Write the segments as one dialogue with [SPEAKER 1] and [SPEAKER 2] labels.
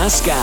[SPEAKER 1] Pascal.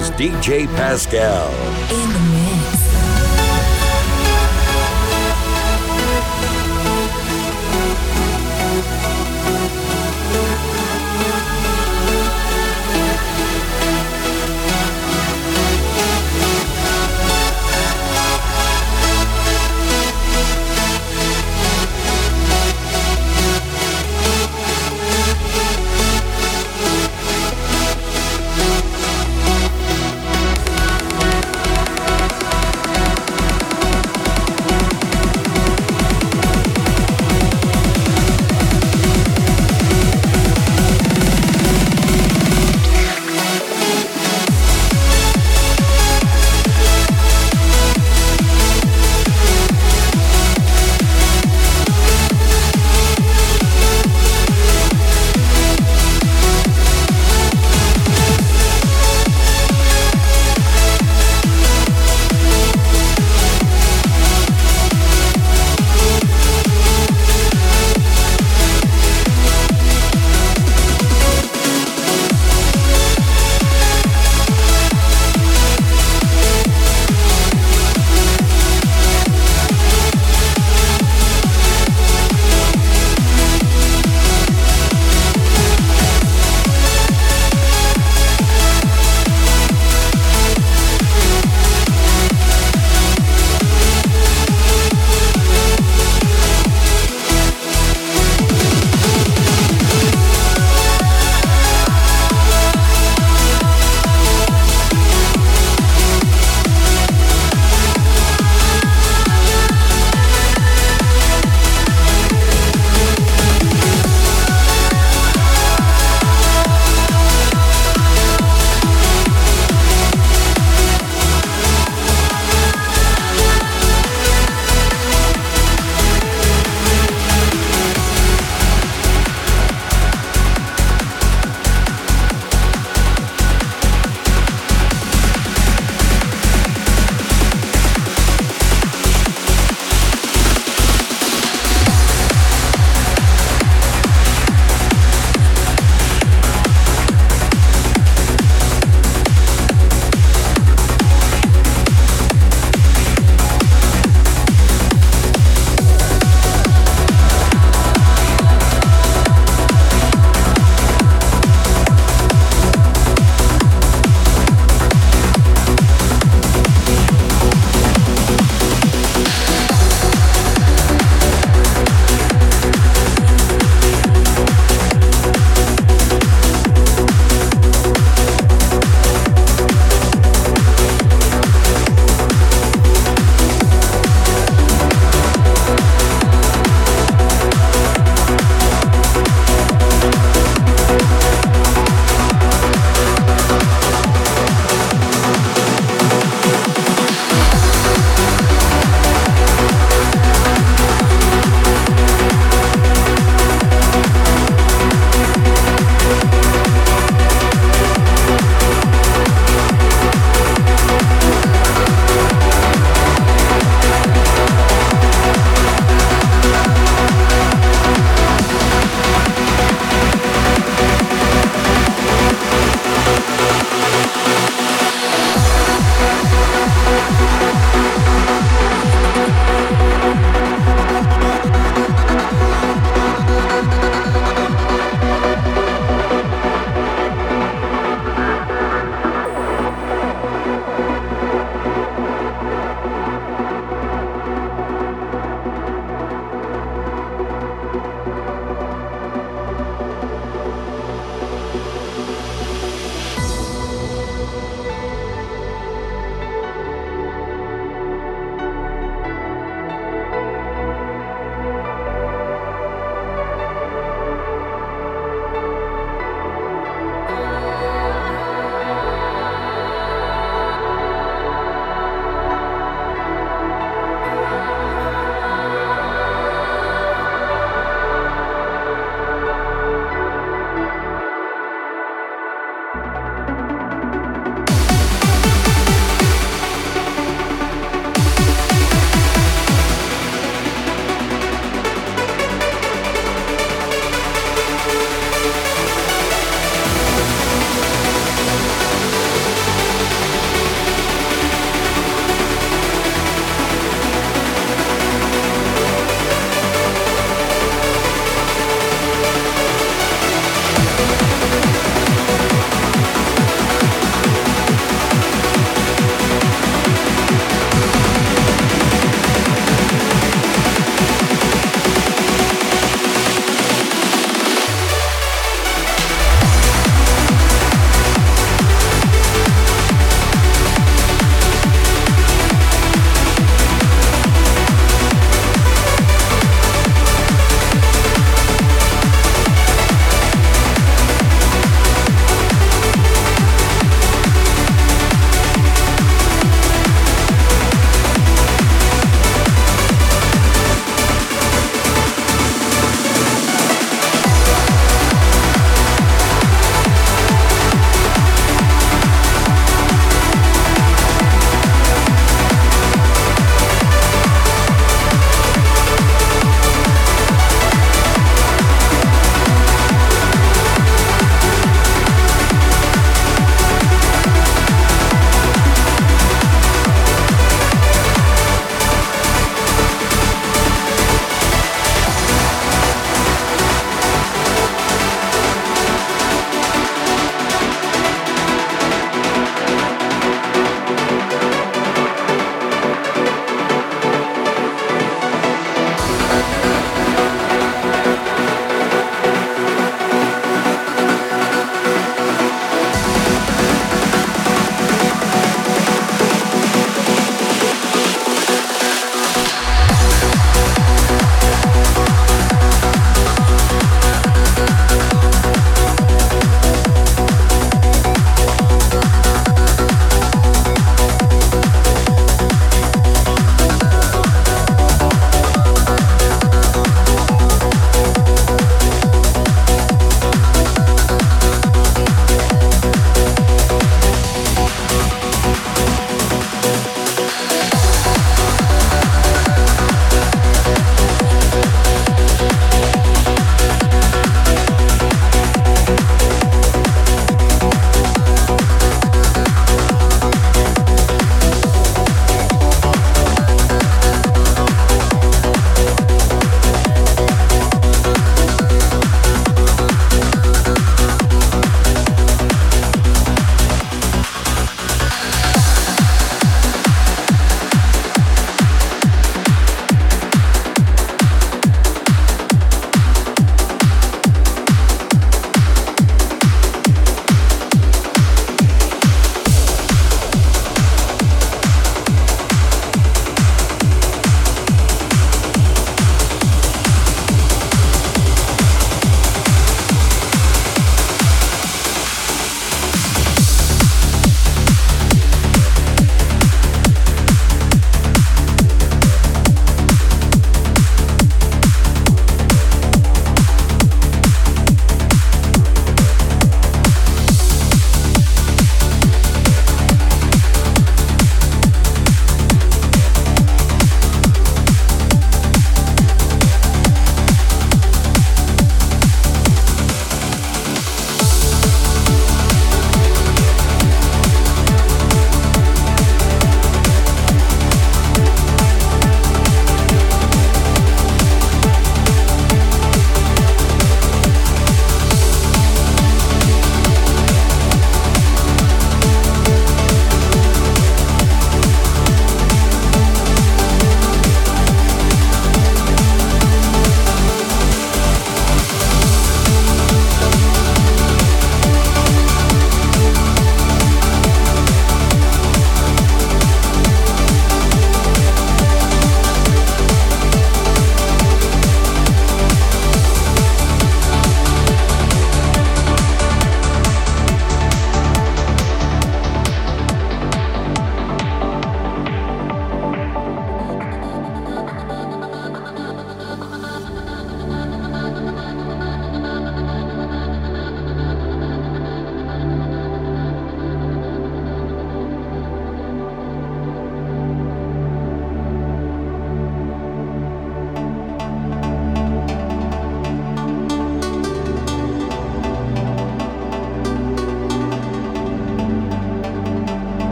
[SPEAKER 2] Is DJ Pascal.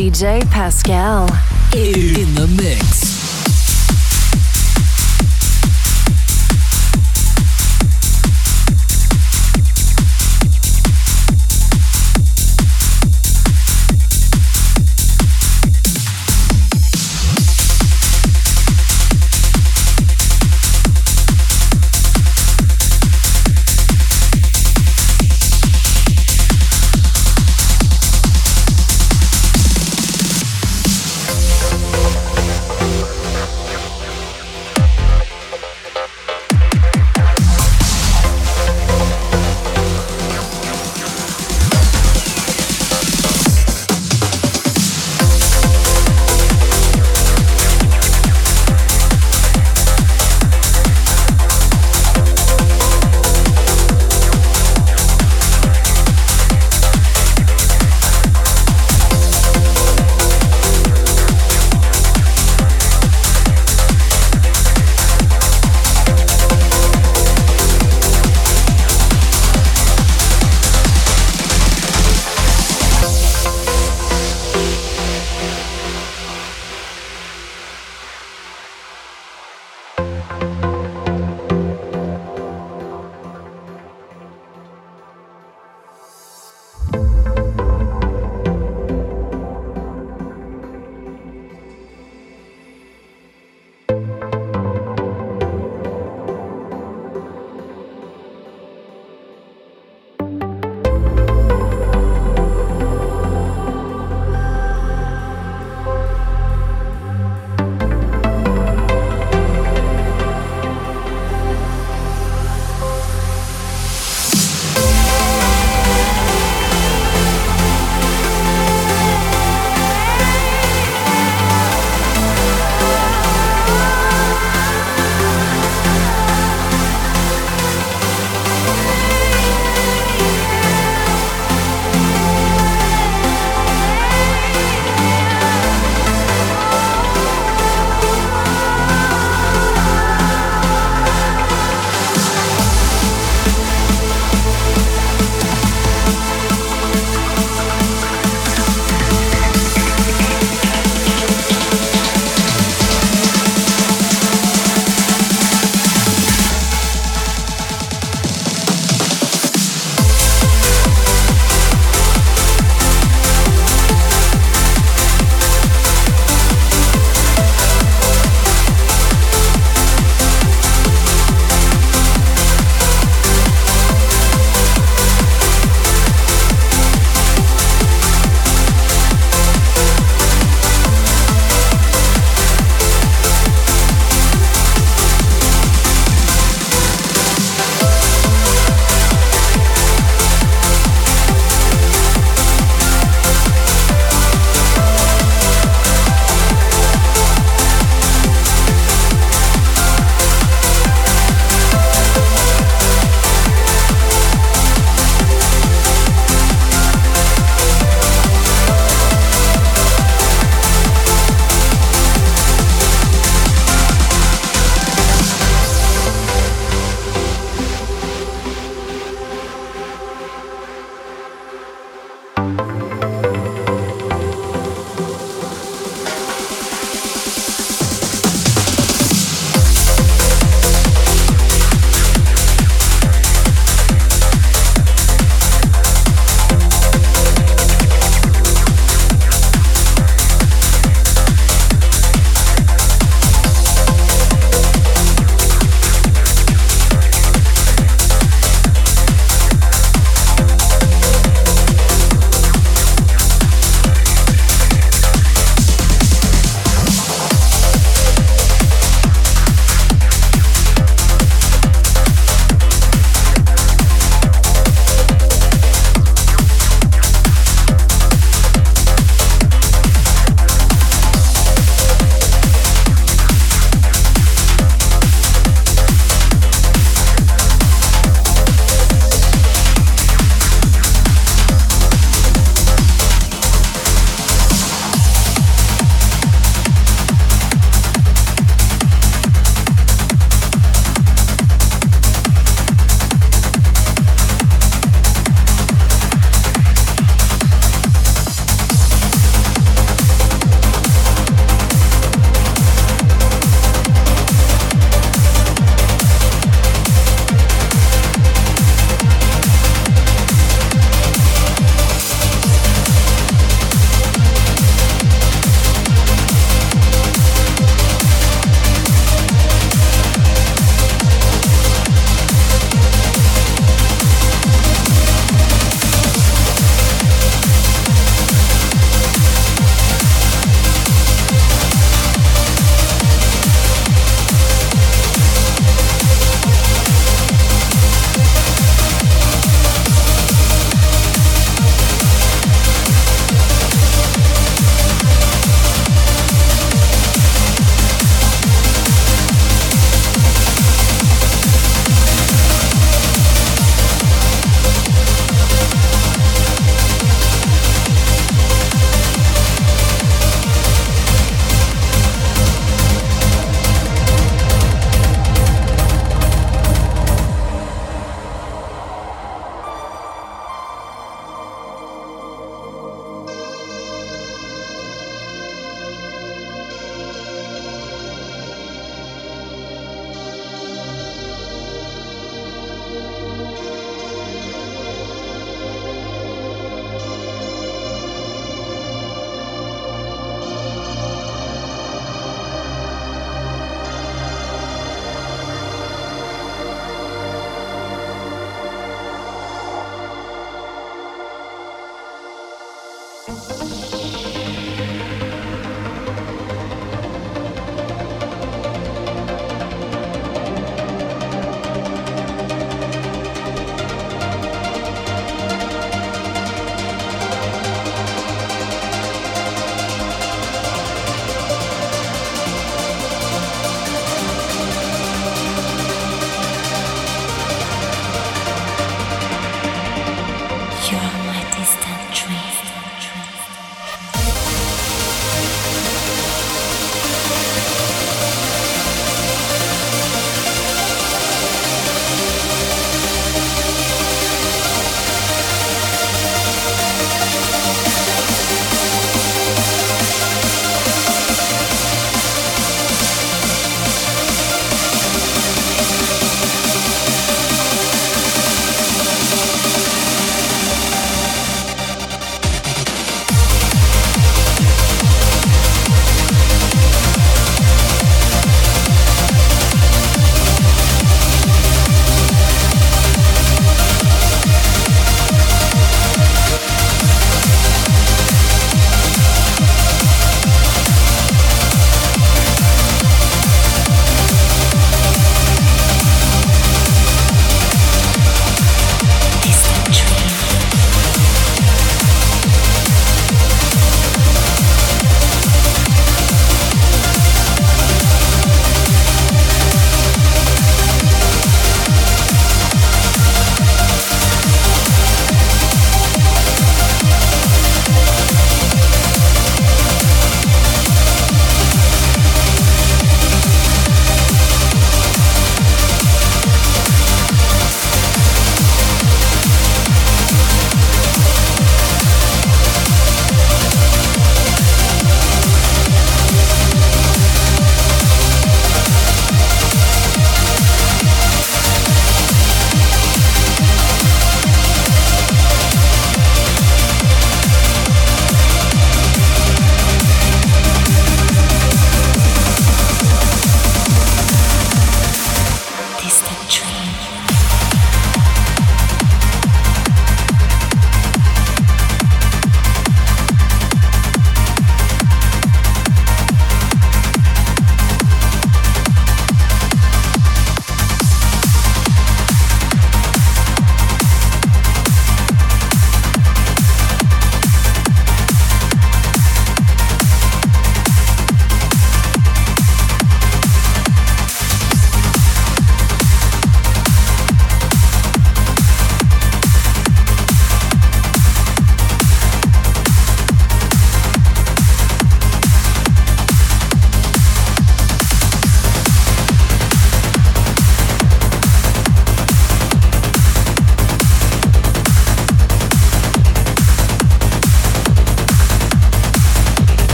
[SPEAKER 3] DJ Pascal.
[SPEAKER 1] In the mix.